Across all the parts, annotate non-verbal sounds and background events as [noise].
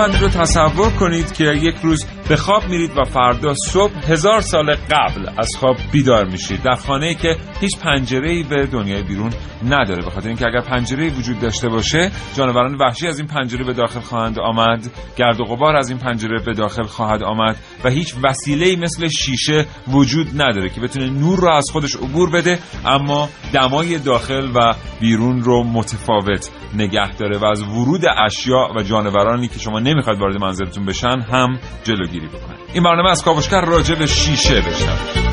چشمتون رو تصور کنید که یک روز به خواب میرید و فردا صبح هزار سال قبل از خواب بیدار میشید. در خانه ای که هیچ پنجره ای به دنیای بیرون نداره. به خاطر اینکه اگر پنجره وجود داشته باشه جانوران وحشی از این پنجره به داخل خواهند آمد. گرد و غبار از این پنجره به داخل خواهد آمد و هیچ وسیله مثل شیشه وجود نداره که بتونه نور رو از خودش عبور بده اما دمای داخل و بیرون رو متفاوت نگه داره و از ورود اشیاء و جانورانی که شما نمی‌خواد وارد منزلتون بشن هم جلوگیری بکنه. این برنامه از کاوشگر راجع به شیشه بشنوید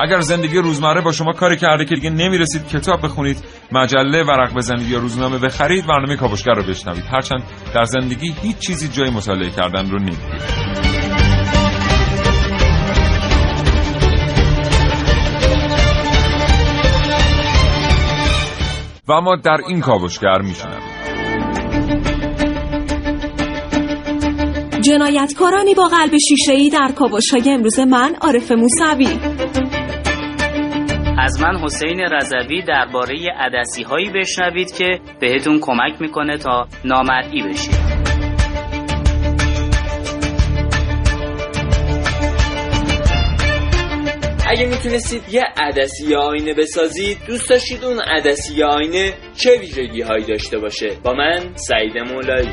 اگر زندگی روزمره با شما کاری کرده که دیگه نمی‌رسید کتاب بخونید مجله ورق بزنید یا روزنامه بخرید برنامه کاوشگر رو بشنوید. هرچند در زندگی هیچ چیزی جای مطالعه کردن رو نمی‌گیره و ما در این کاوشگر میشنویم جنایتکارانی با قلب شیشه‌ای در کاوش‌های امروز من عارف موسوی. از من حسین رضوی درباره عدسی هایی بشنوید که بهتون کمک می‌کنه تا نامرئی بشید. اگه می‌تونستید یه عدسی آینه بسازید دوست داشتید اون عدسی آینه چه ویژگی هایی داشته باشه؟ با من سعید مولایی.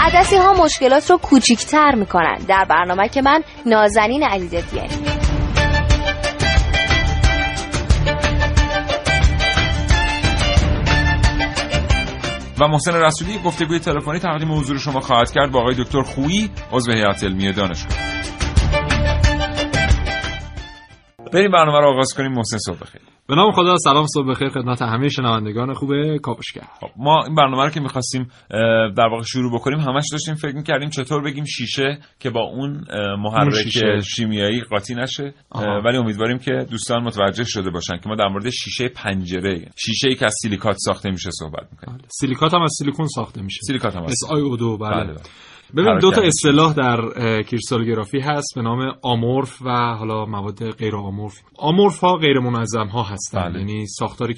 عدسی ها مشکلات رو کوچیکتر می‌کنن. در برنامه که من نازنین علیزادیانی و محسن رسولی گفتگوی تلفنی تقدیم حضور شما خواهد کرد با آقای دکتر خویی عضو هیئت علمی دانشگاه. بریم برنامه رو آغاز کنیم محسن صبح بخیر. به نام خدا سلام صبح بخیر خدمت همه شنوندگان خوب کاوشگر خب ما این برنامه رو که می‌خواستیم در واقع شروع بکنیم همش داشتیم فکر می‌کردیم چطور بگیم شیشه که با اون محرک شیمیایی قاطی نشه. ولی امیدواریم که دوستان متوجه شده باشن که ما در مورد شیشه پنجره شیشه ای که از سیلیکات ساخته میشه صحبت می‌کنیم. سیلیکات هم از سیلیکون ساخته میشه. سیلیکات هم از SiO دو بله, بله. ببین دو تا اصطلاح در کریستالگرافی هست. به نام آمورف و حالا مواد غیر آمورف. آمورف ها غیر منظم ها هستن. بله. یعنی ساختار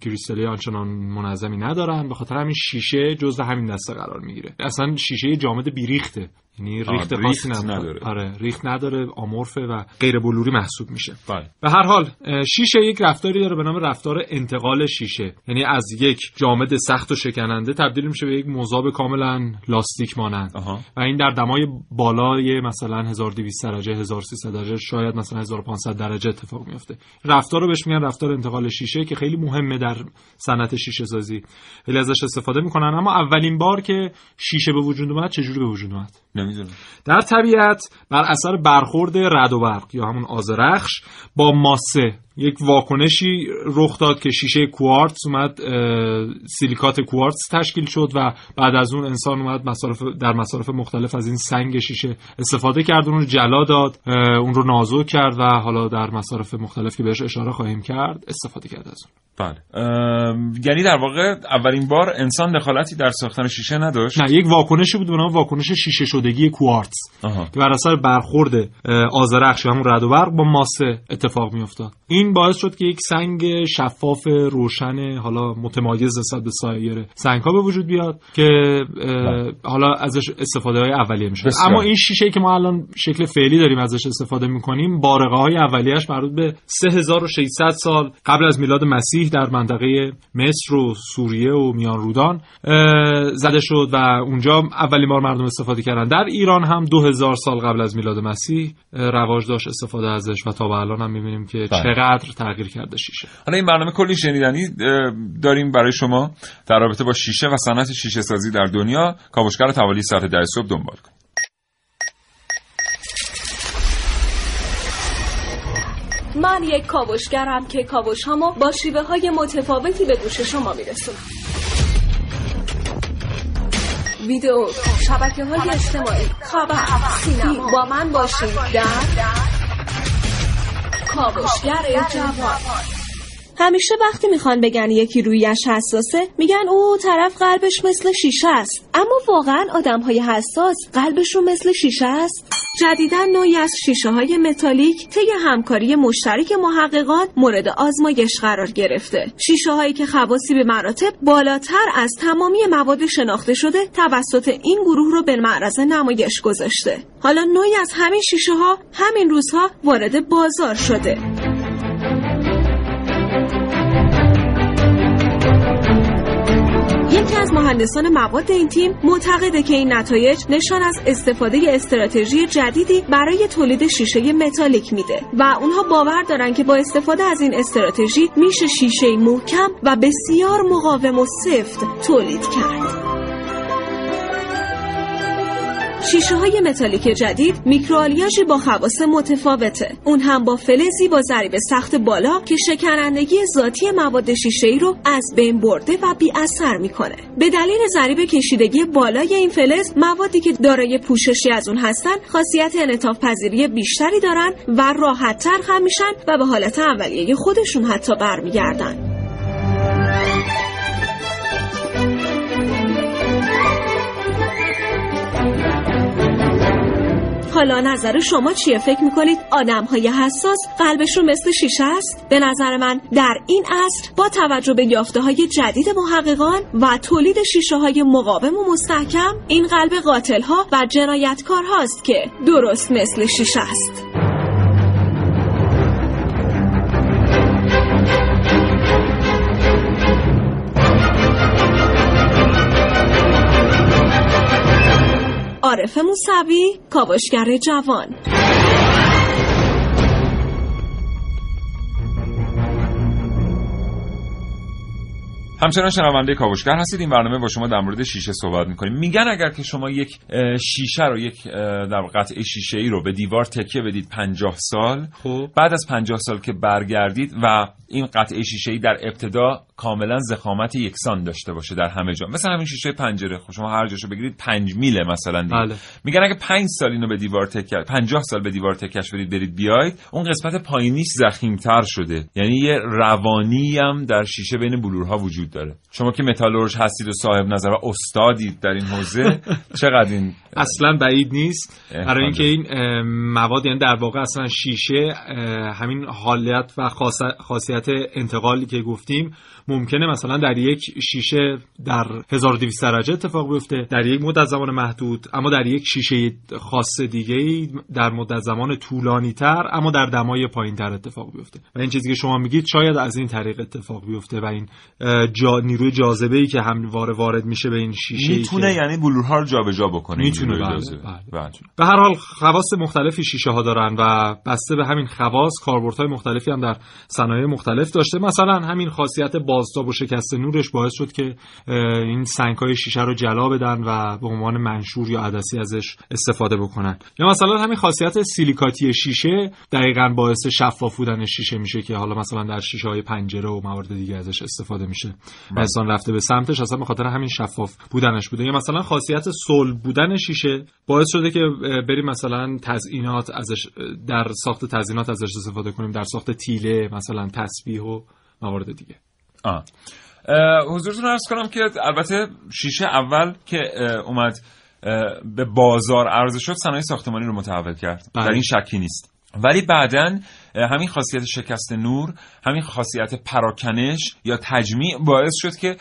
کریستالی آنچنان منظمی ندارن. به خاطر همین شیشه جزء همین دسته قرار می‌گیره. اصلا شیشه جامد بیریخته. یعنی ریخت خاصی نداره. آره ریخت نداره آمورفه و غیر بلوری محسوب میشه. بله. به هر حال شیشه یک رفتاری داره به نام رفتار انتقال شیشه. یعنی از یک جامد سخت و شکننده تبدیل میشه به یک مذاب کاملا لاستیک مانند. و این در دمای بالای مثلا 1200 درجه 1300 درجه شاید مثلا 1500 درجه اتفاق میفته رفتار رو بهش میگن رفتار انتقال شیشه که خیلی مهمه در صنعت شیشه سازی. خیلی ازش استفاده می‌کنن. اما اولین بار که شیشه به وجود اومد چجوری به وجود اومد؟ در طبیعت بر اثر برخورد رد و برق یا همون آزرخش با ماسه یک واکنشی رخ داد که شیشه کوارتز اومد سیلیکات کوارتز تشکیل شد و بعد از اون انسان اومد مصارف در مصارف مختلف از این سنگ شیشه استفاده کرد. اون رو جلا داد اون رو نازک کرد و حالا در مصارف مختلف که بهش اشاره خواهیم کرد استفاده کرد از اون. بله. یعنی در واقع اولین بار انسان دخالتی در ساختن شیشه نداشت؟ نه یک واکنشی بود به نام واکنش شیشه شدگی کوارتز که بر اثر برخورد آذرخش همون رد و برق با ماسه اتفاق میافتاد. این باعث شد که یک سنگ شفاف روشن حالا متمایز نسبت به سایر سنگ ها به وجود بیاد که حالا ازش استفاده های اولیه میشه. اما این شیشه که ما الان شکل فعلی داریم ازش استفاده می‌کنیم بارقه های اولیش مربوط به 3600 سال قبل از میلاد مسیح در منطقه مصر و سوریه و میان رودان زده شد و اونجا اولین بار مردم استفاده کردن. در ایران هم دو هزار سال قبل از میلاد مسیح رواج داشت استفاده ازش و تا به الان هم می‌بینیم که بله. چقدر تغییر کرده شیشه. حالا این برنامه کلی شنیدنی داریم برای شما در رابطه با شیشه و صنعت شیشه سازی در دنیا. کاوشگر توالی ساعت ده صبح دنبال کن من یک کاوشگرم که کاوش هامو با شیوه های متفاوتی به گوش شما میرسونم. ویدیو شبکه های اجتماعی خبر سینما. با من باشید. در کاوشگر جوان همیشه وقتی می‌خوان بگن یکی رویش حساسه میگن او طرف قلبش مثل شیشه است. اما واقعا آدم های حساس قلبشون مثل شیشه است؟ جدیدا نوعی از شیشه های متالیک طی همکاری مشترک محققان مورد آزمایش قرار گرفته. شیشه هایی که خواصی به مراتب بالاتر از تمامی مواد شناخته شده توسط این گروه رو به معرض نمایش گذاشته. حالا نوعی از همین شیشه ها همین روزها وارد بازار شده. از مهندسان مواد این تیم معتقده که این نتایج نشان از استفاده استراتژی جدیدی برای تولید شیشه متالیک میده و اونها باور دارن که با استفاده از این استراتژی میشه شیشه محکم و بسیار مقاوم و سفت تولید کرد. شیشه های متالیک جدید میکروآلیاژی با خواص متفاوته. اون هم با فلزی با ضریب سختی بالا که شکنندگی ذاتی مواد شیشه ای رو از بین برده و بی اثر می‌کنه. به دلیل ضریب کشیدگی بالای این فلز موادی که دارای پوششی از اون هستن خاصیت انعطاف پذیری بیشتری دارن و راحت تر خم میشن و به حالت اولیه خودشون حتی برمیگردن. حالا نظر شما چیه؟ فکر می‌کنید آدم های حساس قلبشون مثل شیشه است؟ به نظر من در این عصر با توجه به یافته های جدید محققان و تولید شیشه های مقاوم و مستحکم این قلب قاتل ها و جنایتکار هاست که درست مثل شیشه است. عارف موسوی کاوشگر جوان. همچنان شنونده کاوشگر هستید. این برنامه با شما در مورد شیشه صحبت می‌کنیم. میگن اگر که شما یک شیشه رو یک در قطعه شیشه ای رو به دیوار تکیه بدید 50 سال خوب. بعد از 50 سال که برگردید و این قطعه شیشه ای در ابتدا کاملا زخامت یکسان داشته باشه در همه جا. مثلا همین شیشه پنجره. خب شما هر جاشو بگیرید 5 میله مثلا دیگه. بله. میگن اگه 5 سال اینو به دیوار تکیه 50 سال به دیوار تکش بدید برید بیاید اون قسمت پایینیش زخیمتر شده. یعنی یه روانی هم در شیشه بین بلورها وجود داره. شما که متالورژ هستید و صاحب نظر و استادید در این حوزه چقدر این اصلا بعید نیست. برای اینکه این مواد یعنی در واقع اصلا شیشه همین حالیت و خاصیت انتقالی که گفتیم ممکنه مثلا در یک شیشه در 1200 درجه اتفاق بیفته در یک مدت زمان محدود اما در یک شیشه خاص دیگه در مدت زمان طولانی تر اما در دمای پایین تر اتفاق بیفته. و این چیزی که شما میگید شاید از این طریق اتفاق بیفته و این جا نیروی جاذبه ای که همواره وارد میشه به این شیشه می‌تونه یعنی بلورها رو جابجا بکنه می‌تونه بله، بله. بله. به هر حال خواص مختلفی شیشه ها دارن و بسته به همین خواص کاربردهای مختلفی هم در صنایع مختلف داشته مثلا همین خاصیت بازتاب و شکست نورش باعث شد که این سنگ های شیشه رو جلا بدن و به عنوان منشور یا عدسی ازش استفاده بکنن یا مثلا همین خاصیت سیلیکاتی شیشه دقیقا باعث شفاف بودن شیشه میشه که حالا مثلا در شیشه های پنجره و موارد دیگه ازش استفاده میشه بله. انسان رفته به سمتش اصلا به خاطر همین شفاف بودنش بوده یا مثلا خاصیت صلب بودن شیشه باعث شده که بریم مثلا تزئینات ازش در ساخت تزئینات ازش استفاده کنیم در ساخت تیله مثلا تسبیح و موارد دیگه آه. حضورتون ارز کنم که البته شیشه اول که اومد به بازار عرضه شد صنایع ساختمانی رو متحول کرد بله. در این شکی نیست ولی بعدا همین خاصیت شکست نور همین خاصیت پراکنش یا تجمیع باعث شد که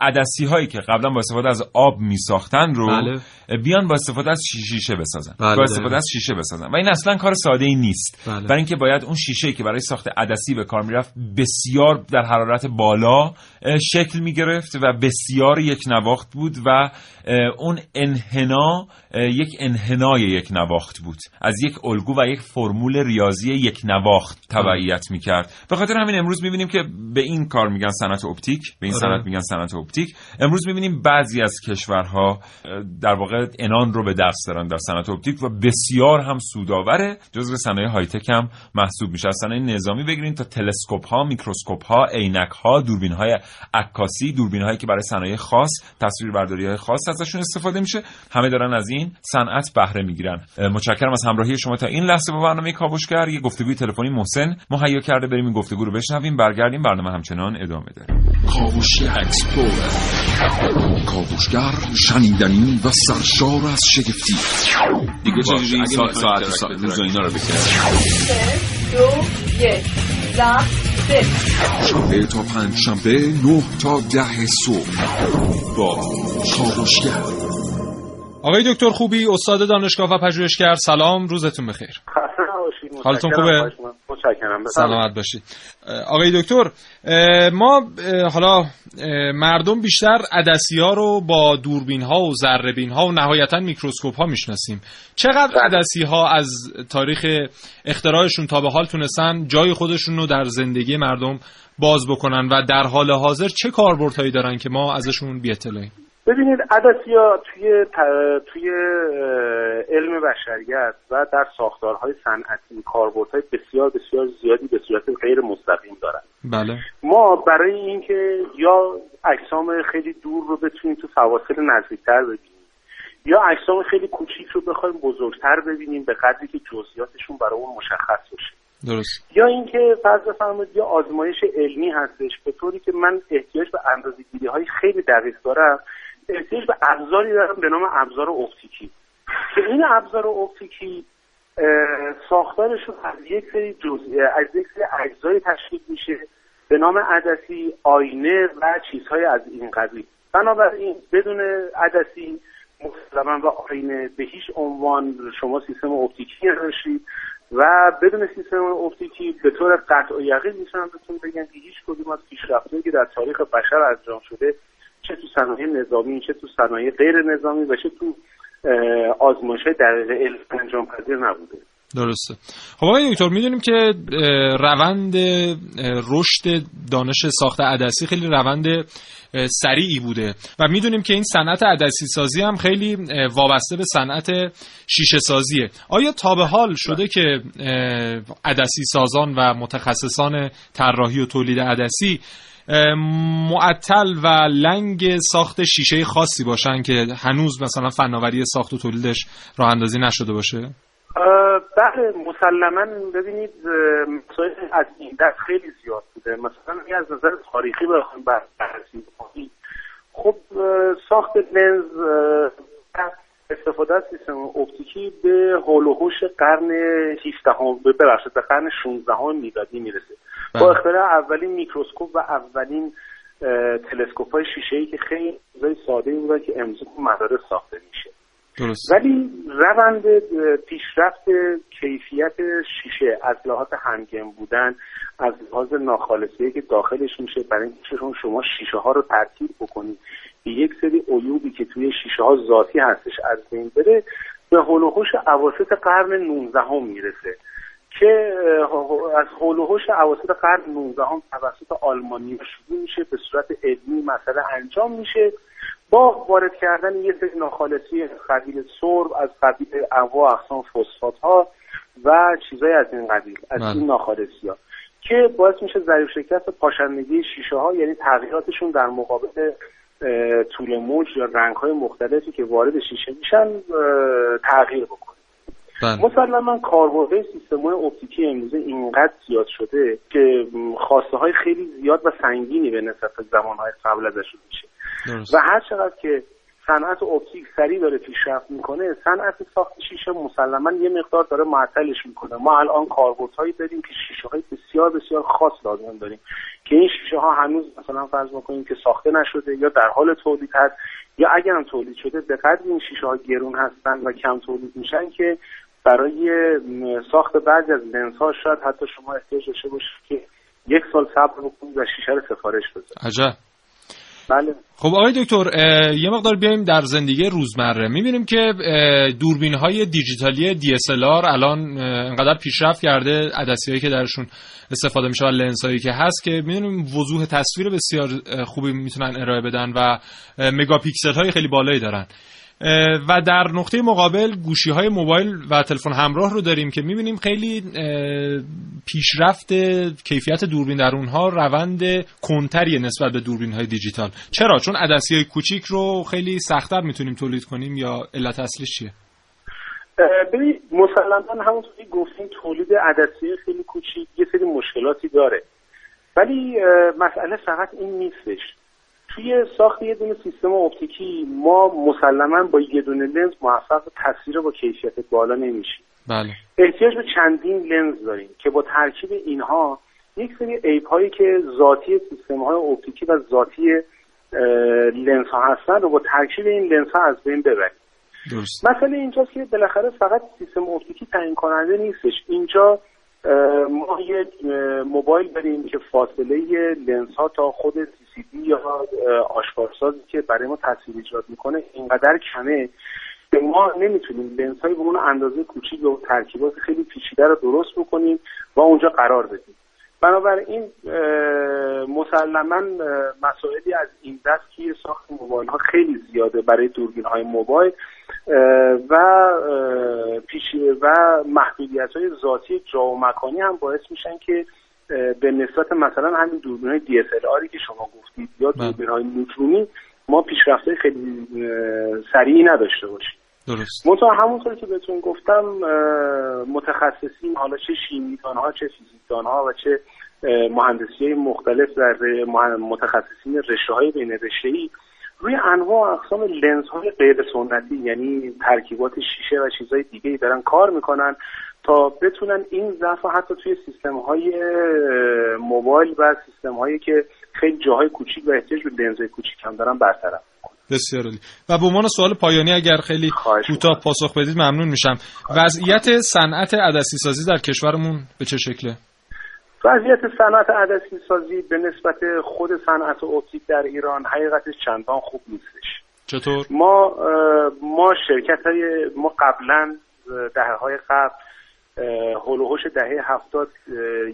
عدسی هایی که قبلا با استفاده از آب می ساختن رو بله. بیان با استفاده از شیشه بسازن بله. با استفاده از شیشه بسازن و این اصلا کار ساده ای نیست بله. برای اینکه باید اون شیشه که برای ساخت عدسی به کار می‌رفت بسیار در حرارت بالا شکل می گرفت و بسیار یک نواخت بود و اون انحنا یک انحنای یک نواخت بود از یک الگو و یک فرمول ریاضی یک نواخت تبعیت می‌کرد به خاطر همین امروز می‌بینیم که به این کار میگن صنعت اپتیک به این آره. صنعت میگن صنعت اپتیک. امروز می‌بینیم بعضی از کشورها در واقع عنان رو به دست دارن در صنعت اپتیک و بسیار هم سودآوره. جزو صنایع high tech هم محسوب میشه. از صنایع نظامی بگیریم تا تلسکوپ ها میکروسکوپ ها عینک ها دوربین های عکاسی دوربین هایی که برای صنایع خاص تصویربرداری های خاص ازشون استفاده میشه. همه دارن از این صنعت بهره می‌گیرن. متشکرم از همراهی شما تا این لحظه با برنامه کاوشگر. یه گفتگوی تلفنی محسن مهیا کرده. بریم این گفتگو رو بشنویم. برگردیم. برنامه همچنان ادامه داره. کاوشگر. کاوشگر شنیدنی و سرشار از شگفتی. دیگه چجوری ساعت ساعت روز اینا رو بکنیم دو یک شنبه تا پنج شنبه نه تا ده صبح. با کاوشگر. آقای دکتر خوبی استاد دانشگاه و پژوهشگر سلام روزتون بخیر. حالتون خوبه؟ سلامت باشید آقای دکتر ما حالا مردم بیشتر عدسی ها رو با دوربین ها و ذره ها و نهایتا میکروسکوپ ها می‌شناسیم. چقدر بله. عدسی ها از تاریخ اختراعشون تا به حال تونستن جای خودشون رو در زندگی مردم باز بکنن و در حال حاضر چه کاربردهایی دارن که ما ازشون بی اطلاعیم ببینید ها توی توی علم بشریت و در ساختارهای صنعتی کاربردهای بسیار بسیار زیادی به صورت غیر مستقیم دارن. بله. ما برای اینکه یا اجسام خیلی دور رو بتونیم تو فواصل نزدیکتر ببینیم یا اجسام خیلی کوچیک رو بخوایم بزرگتر ببینیم به قدری که جزئیاتشون برای اون مشخص بشه. درست. یا اینکه فرض بفرمایید یا آزمایش علمی هستش به طوری که من احتیاج به اندازه‌گیری های خیلی دقیق دارم. احتیاج به ابزاری دارم به نام ابزار اپتیکی. که این ابزار اپتیکی ساختارشون از یک سری از یک سری اجزای تشکیل میشه به نام عدسی آینه و چیزهای از این قبیل. بنابراین بدون عدسی مسلما و آینه به هیچ عنوان شما سیستم اپتیکی نداشتید و بدون سیستم اپتیکی به طور قطع و یقین می‌تونم بهتون بگم که هیچ کدوم از پیشرفتهایی که در تاریخ بشر انجام شده چه تو صنایع نظامی چه تو صنایع غیر نظامی و چه تو آزمایش دقیق علم انجام پذیر نبوده. درسته. خب آقای دکتر می‌دونیم که روند رشد دانش ساخت عدسی خیلی روند سریعی بوده و می‌دونیم که این صنعت عدسی سازی هم خیلی وابسته به صنعت شیشه سازیه. آیا تا به حال شده که عدسی سازان و متخصصان طراحی و تولید عدسی معطل و لنگ ساخت شیشه خاصی باشن که هنوز مثلا فناوری ساخت و تولیدش راه اندازی نشده باشه؟ بله مسلما ببینید مسائل از این دست خیلی زیاد بوده. مثلا از نظر تاریخی بخوایم بررسی خب ساخت لنز استفاده از سیستم اپتیکی به حول و قرن 18 ببخشید به قرن 16 میلادی می‌رسه. با بله. اختراع اولین میکروسکوپ و اولین تلسکوپ های شیشه ای که خیلی چیزای ساده بودن که امروز مدارس ساخته میشه درست. ولی روند پیشرفت کیفیت شیشه از لحاظ همگن بودن از لحاظ ناخالصی که داخلش میشه برای اینکه شما شیشه ها رو ترتیب بکنید به یک سری عیوبی که توی شیشه ها ذاتی هستش از بین بره به هلوهوش عواسط قرن 19 هم می‌رسه که از هلوهوش عواسط قرن 19 هم توسط آلمانی شروع میشه به صورت علمی مسئله انجام میشه با وارد کردن یه سری ناخالصی از قبیل سرب از قبیل انواع اقسام فسفات ها و چیزای از این قبیل از این بله. ناخالصی ها که باعث میشه ضریب شکست پاشندگی شیشه ها یعنی تغییراتشون در مقابل طول موج یا رنگ های مختلفی که وارد شیشه میشن تغییر بکنه. مسلما کاربردهای سیستم های اپتیکی امروزه اینقدر زیاد شده که خواسته های خیلی زیاد و سنگینی به نسبت زمان های قبل ازشون میشه. و هر چقدر که صنعت اپتیک سریع داره پیشرفت می‌کنه صنعت ساخت شیشه مسلما یه مقدار داره معطلش می‌کنه. ما الان کاربردهایی داریم که شیشه های بسیار بسیار خاص لازم داریم که این شیشه ها هنوز مثلا فرض بکنیم که ساخته نشده یا در حال تولید هست یا اگر هم تولید شده به قدر این شیشه ها گرون هستن و کم تولید میشن که برای ساخت بعضی از لنز ها شاید حتی شما احتیاج داشته باشید که یک سال صبر بکنید و شیشه رو سفارش بزنید عجب. بله. خب آقای دکتر یه مقدار بیایم در زندگی روزمره. می‌بینیم که دوربین های دیجیتالی DSLR الان انقدر پیشرفت کرده عدسی هایی که درشون استفاده میشه و لنز هایی که هست که می‌بینیم وضوح تصویر بسیار خوبی می‌تونن ارائه بدن و مگاپیکسل های خیلی بالایی دارن. و در نقطه مقابل گوشی های موبایل و تلفن همراه رو داریم که می‌بینیم خیلی پیشرفت کیفیت دوربین در اونها روند کنتری نسبت به دوربین های دیجیتال. چرا؟ چون عدسی های کوچیک رو خیلی سختتر می‌تونیم تولید کنیم یا علت اصلش چیه؟ ببینید مسلما همونطور که گفتیم تولید عدسی خیلی کوچیک یه سری مشکلاتی داره. ولی مسئله فقط این نیستش. توی ساخت یه دونه سیستم اپتیکی ما مسلما با یه دونه لنز موفق تصویر با کیفیت بالا نمیشیم. بله. احتیاج به چندین لنز داریم که با ترکیب اینها یک سری عیب هایی که ذاتی سیستم های اپتیکی و ذاتی لنز ها هستن رو با ترکیب این لنز ها از بین ببریم. درست. مسئله اینجاست که بالاخره فقط سیستم اپتیکی تعیین کننده نیستش. اینجا ما یه موبایل داریم که فاصله لنز ها تا خود سی سی یا آشکارسازی که برای ما تصویر ایجاد می‌کنه اینقدر کمه که ما نمی‌تونیم لنز های به اون اندازه کوچیک و ترکیبات خیلی پیچیده رو درست بکنیم و اونجا قرار بدیم. بنابراین مسلما مسائلی از این دست که ساخت موبایل ها خیلی زیاده برای دوربین های موبایل و پیشی و محدودیت های ذاتی جا و مکانی هم باعث میشن که به نسبت مثلا همین دوربین های DSLR که شما گفتید یا دوربین های نوترونی ما پیشرفته خیلی سریعی نداشته باشیم. درست. منتها همونطور که بهتون گفتم متخصصین حالا چه شیمیدان ها چه فیزیکدان ها و چه مهندسی های مختلف در متخصصین رشته های بین رشته ای روی انواع و اقسام لنز های غیر سنتی یعنی ترکیبات شیشه و چیزهای دیگه ای دارن کار می‌کنن تا بتونن این ضعف حتی توی سیستم های موبایل و سیستم هایی که خیلی جاهای کوچیک و احتیاج به لنز های کوچیک هم دارن برطرف بسیار عالی. و به عنوان سوال پایانی اگر خیلی کوتاه پاسخ بدید ممنون میشم. وضعیت صنعت عدسی سازی در کشورمون به چه شکله؟ وضعیت صنعت عدسی سازی به نسبت خود صنعت اپتیک در ایران حقیقتش چندان خوب نیستش. چطور؟ ما ما شرکت های ما قبلا دهه های قبل هلوهوش دهه هفتاد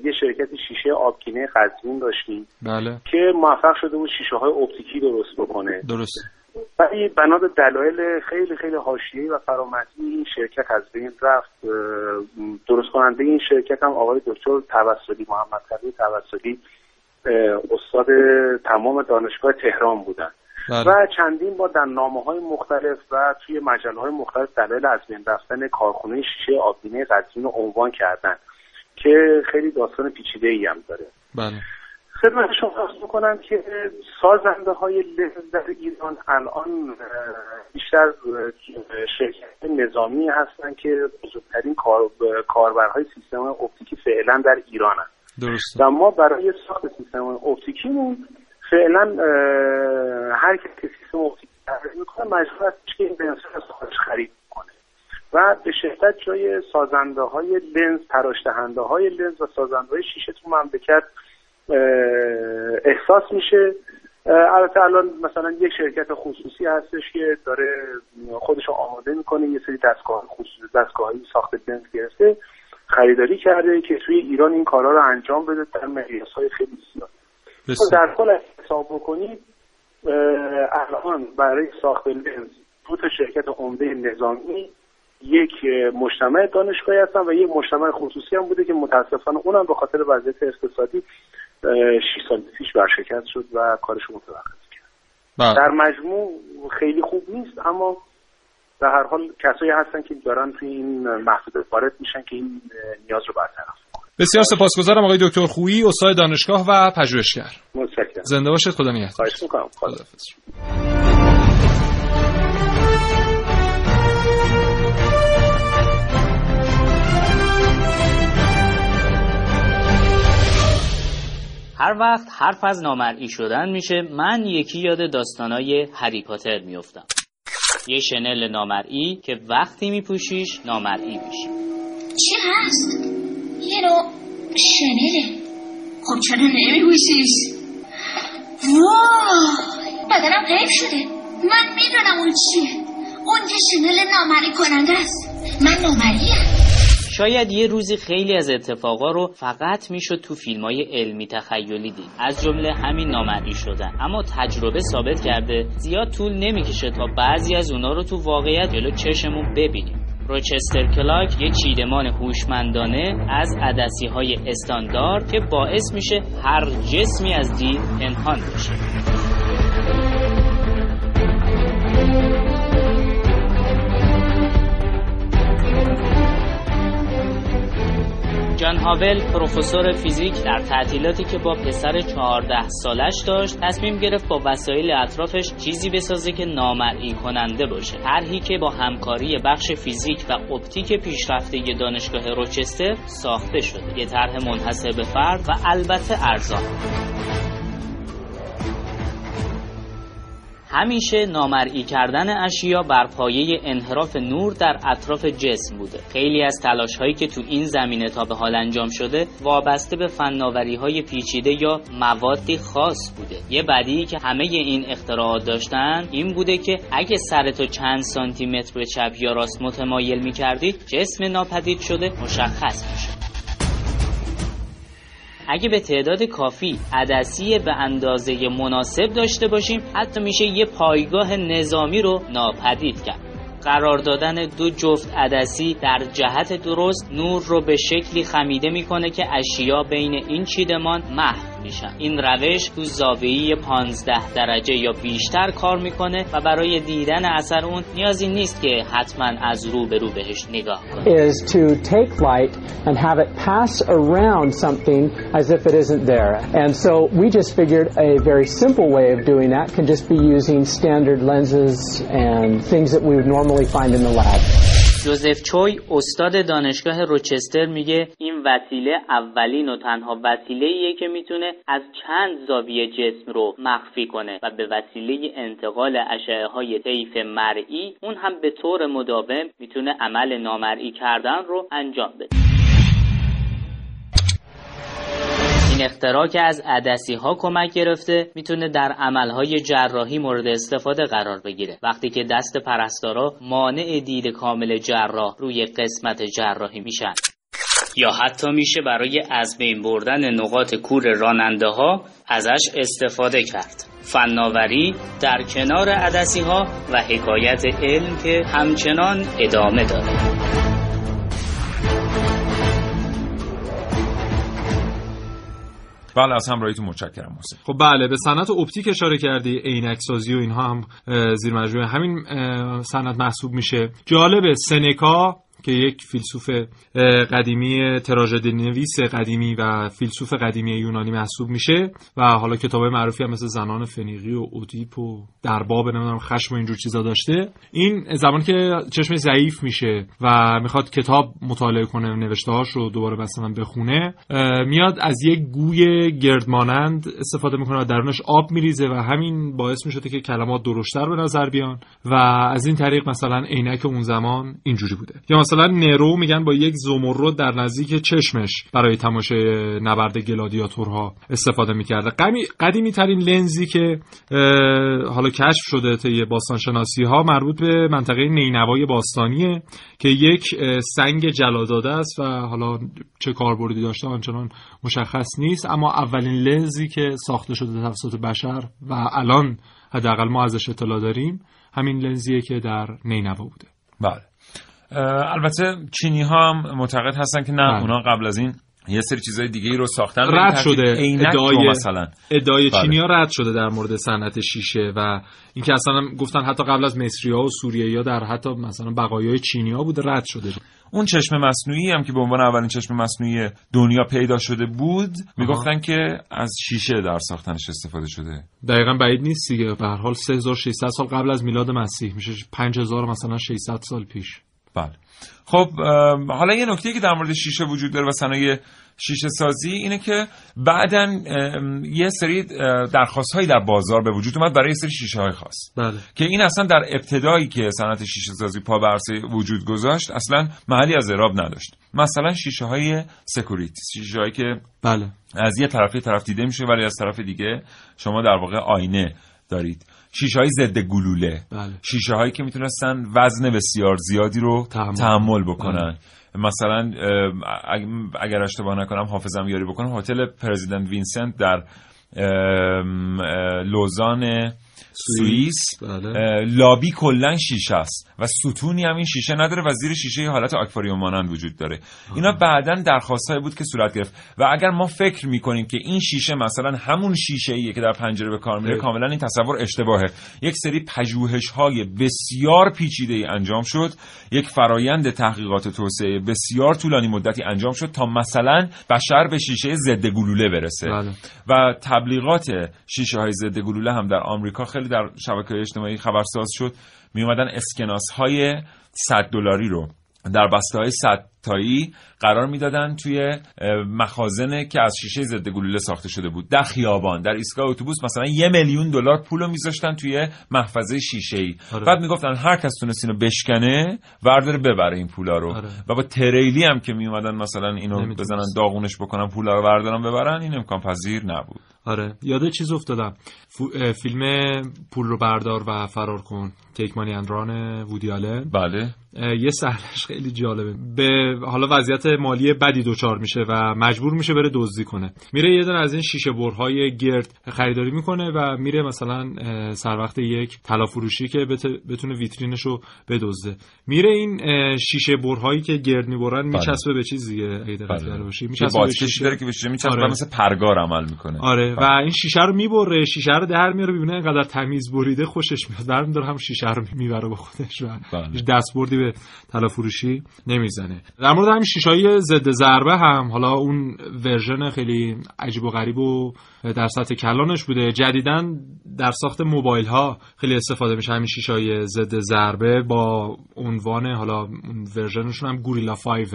یه شرکت شیشه آبکینه قزوین داشتیم بله. که موفق شده بود شیشه های اپتیکی درست بکنه. درست ولی بنا به دلایل خیلی خیلی حاشیه‌ای و فرامتی این شرکت از بین رفت. درست کننده این شرکت هم آقای دکتر توسلی محمد تقی توسلی استاد تمام دانشگاه تهران بودن. بله. و چندین بار در نامه های مختلف و توی مجله های مختلف دلایل از بین رفتن کارخونه شیشه آبینه قزوین رو عنوان کردن که خیلی داستان پیچیده ای هم داره. بله. خدمت شما عرض بکنم که سازنده های لنز در ایران الان بیشتر شرکت نظامی هستن که بزرگترین کار... کاربرهای سیستم اپتیکی فعلا در ایران هست درسته. و ما برای ساخت سیستم اپتیکیمون فعلا هر کسی سیستم اپتیکی طراحی می‌کنه مجبور است که این لنز از خارج خرید کنه. و به شدت جای سازنده های لنز تراش دهنده های لنز و سازنده های شیشه تو مملکت احساس میشه. البته الان مثلا یک شرکت خصوصی هستش که داره خودش رو آماده می‌کنه یه سری دستگاه خصوصی دستگاهی ساخت لنز گرفته خریداری کرده که توی ایران این کارا رو انجام بده در مقیاس های خیلی زیاد. در کل حساب بکنید الان برای ساخت لنز دو تا شرکت عمده نظامی یک مجتمع دانشگاهی هستن و یک مجتمع خصوصی هم بوده که متاسفانه اونم به خاطر وضعیت اقتصادی 6 سال پیش برشکست شد و کارش متوقف کرد. در مجموع خیلی خوب نیست اما به هر حال کسایی هستن که دارن توی این محدود وارد میشن که این نیاز رو برطرف بسیار سپاسگزارم آقای دکتر خویی استاد دانشگاه و پژوهشگر. متشکرم. زنده باشید خدا نگهدار. خواهش می‌کنم. خدا هر وقت حرف از نامرئی شدن میشه من یکی یاد داستانای هری پاتر میفتم یه شنل نامرئی که وقتی میپوشیش نامرئی میشی. چی هست؟ یه نوع شنله. خب چرا نمیپوشیش؟ وای! بدنم حیف شده. من می‌دونم اون چیه. اون یه شنل نامری کننده است. من نامریم شاید یه روزی خیلی از اتفاقا رو فقط می‌شد تو فیلم های علمی تخیلی دید. از جمله همین نامرئی شدن. اما تجربه ثابت کرده زیاد طول نمی‌کشه تا بعضی از اونا رو تو واقعیت جلو چشمون ببینیم. روچستر کلاک یه چیدمان هوشمندانه از عدسی های استاندارد که باعث میشه هر جسمی از دید پنهان بشه. جان هاول پروفسور فیزیک در تعطیلاتی که با پسر 14 سالش داشت تصمیم گرفت با وسایل اطرافش چیزی بسازه که نامرئی کننده باشه. طرحی که با همکاری بخش فیزیک و اپتیک پیشرفته دانشگاه روچستر ساخته شده. یه طرح منحصر به فرد و البته ارزان. همیشه نامرئی کردن اشیا بر پایه انحراف نور در اطراف جسم بوده. خیلی از تلاش هایی که تو این زمینه تا به حال انجام شده وابسته به فناوری های پیچیده یا موادی خاص بوده. یه بدی که همه این اختراعات داشتن این بوده که اگه سرتو چند سانتی متر به چپ یا راست متمایل می‌کردید جسم ناپدید شده مشخص میشه اگه به تعداد کافی عدسی به اندازه مناسب داشته باشیم حتی میشه یه پایگاه نظامی رو ناپدید کرد. قرار دادن دو جفت عدسی در جهت درست نور رو به شکلی خمیده می‌کنه که اشیا بین این چیدمان محو میشن این روش تو زاویه 15 درجه یا بیشتر کار می‌کنه و برای دیدن اثر اون نیازی نیست که حتما از رو به رو بهش نگاه کنه is to take light and have it pass around something as if it isn't there and so we just figured a very simple way of doing that can just be using standard lenses and things that we would normally find in the lab جوزف چوی استاد دانشگاه روچستر میگه این وسیله اولین و تنها وسیله ایه که می‌تونه از چند زاویه جسم رو مخفی کنه و به وسیله انتقال اشعه های طیف مرئی اون هم به طور مداوم می‌تونه عمل نامرئی کردن رو انجام بده. اختراع که از عدسی ها کمک گرفته می‌تونه در عملهای جراحی مورد استفاده قرار بگیره. وقتی که دست پرستارا مانع دید کامل جراح روی قسمت جراحی میشن. یا حتی میشه برای از بین بردن نقاط کور راننده ها ازش استفاده کرد. فناوری در کنار عدسی ها و حکایت علم که همچنان ادامه داره. بله از همراهیتون متشکرم حسین خب بله به صنعت اپتیک اشاره کردی عینک سازی و اینها هم زیر مجموعه همین صنعت محسوب میشه. جالب سنکا که یک فیلسوف قدیمی تراژدی نویس قدیمی و فیلسوف قدیمی یونانی محسوب میشه و حالا کتاب معروفی هم مثل زنان فنیقی و اودیپ و درباب نمی‌دونم خشم و اینجور چیزا داشته. این زمان که چشم ضعیف میشه و می‌خواد کتاب مطالعه کنه نوشته هاش رو دوباره مثلا بخونه میاد از یک گوی گردمانند استفاده می‌کنه و درونش آب میریزه و همین باعث می‌شده که کلمات درشتر به نظر بیان و از این طریق مثلا عینک اون زمان اینجوری بوده. یا مثلا نرو میگن با یک زمرد در نزدیک چشمش برای تماشای نبرد گلادیاتورها استفاده می‌کرده. قدیمی ترین لنزی که حالا کشف شده طی باستان شناسی ها مربوط به منطقه نینوای باستانیه که یک سنگ جلاداده است و حالا چه کاربردی داشته آنچنان مشخص نیست اما اولین لنزی که ساخته شده توسط بشر و الان حداقل ما ازش اطلاع داریم همین لنزیه که در نینوا بوده. بله. البته چینی ها هم معتقد هستن که نه اونا قبل از این یه سری چیزای دیگه ای رو ساختن. رد شده. ادعای مثلا. ادعای چینی ها رد شده در مورد صنعت شیشه و اینکه اصلا گفتن حتی قبل از مصری ها و سوریه ها در حتی مثلا بقایای چینی ها بوده رد شده. اون چشم مصنوعی هم که به عنوان اولین چشم مصنوعی دنیا پیدا شده بود می‌گفتن که از شیشه در ساختنش استفاده شده. دقیقا بعید نیست دیگه. به هر حال 3600 سال قبل از میلاد مسیح میشه 5000 مثلا 600 سال پیش. بله خب حالا یه نکته که در مورد شیشه وجود داره و صنایع شیشه سازی اینه که بعدا یه سری درخواست هایی در بازار به وجود اومد برای یه سری شیشه های خاص بله. که این اصلا در ابتدایی که صنعت شیشه سازی پا به وجود گذاشت اصلا محلی از اعراب نداشت مثلا شیشه های سکوریتی شیشه هایی که بله. از یه طرفی طرف دیده میشه ولی از طرف دیگه شما در واقع آینه دارید شیشه های ضد گلوله بله. شیشه هایی که می‌تونستن وزن بسیار زیادی رو تحمل, تحمل بکنن بله. مثلا اگر اشتباه نکنم حافظم یاری بکنه هتل پرزیدنت وینسنت در لوزان سوئیس بله. لابی کلا شیشه است و ستونی هم این شیشه نداره و زیر شیشه یه حالت آکواریوم مانند وجود داره. اینا بعدا درخواستایی بود که صورت گرفت و اگر ما فکر می‌کنیم که این شیشه مثلا همون شیشه ایه که در پنجره به کار میره کاملا این تصور اشتباهه. یک سری پژوهش های بسیار پیچیده ای انجام شد. یک فرایند تحقیقات توسعه بسیار طولانی مدتی انجام شد تا مثلا بشر به شیشه ضد گلوله برسه. بله. و تبلیغات شیشه های ضد گلوله هم در آمریکا خیلی در شبکه اجتماعی خبرساز شد. می اومدن اسکناس های 100 دلاری رو. در بسته های 100 تایی قرار می‌دادن توی مخازن که از شیشه ضد گلوله ساخته شده بود. در خیابان در ایستگاه اتوبوس مثلا یه میلیون دلار پول رو میذاشتن توی محفظه شیشه ای آره. بعد می‌گفتن هر کس تونست اینو بشکنه ورداره ببره این پولا رو. آره. و با تریلی هم که میومدن مثلا اینو بزنن داغونش بکنن پولا رو بردارن ببرن این امکان پذیر نبود. آره. یاد چیز افتادم. فیلم پول رو بردار و فرار کن. تیک مانی اندران وودی بله. یه صحنهش خیلی جالبه. به حالا وضعیت مالی بدی دچار میشه و مجبور میشه بره دزدی کنه. میره یه دونه از این شیشه برهای گرد خریداری می‌کنه و میره مثلا سر وقت یک طلا فروشی که بتونه ویترینش رو بدزده. میره این شیشه برهایی که گرد می‌برن میچسبه به چیز دیگه اگه دقت کرده باشی. میچسبه به شیشه. داره که به شیشه میچسبه آره. مثل پرگار عمل می‌کنه. آره. و این شیشه رو می‌بره شیشه رو در میاره ببینه اینقدر تمیز بریده خوشش میاد. برمیداره هم شیشه رو می‌بره به خودش و هیچ دستبردی به طلا فروشی نمی‌زنه. در مورد همین شیشای ضد ضربه هم حالا اون ورژن خیلی عجیب و غریب و در سطح کلانش بوده. جدیدا در ساخت موبایل ها خیلی استفاده میشه همین شیشای ضد ضربه با عنوان حالا ورژنشون هم گوریلا 5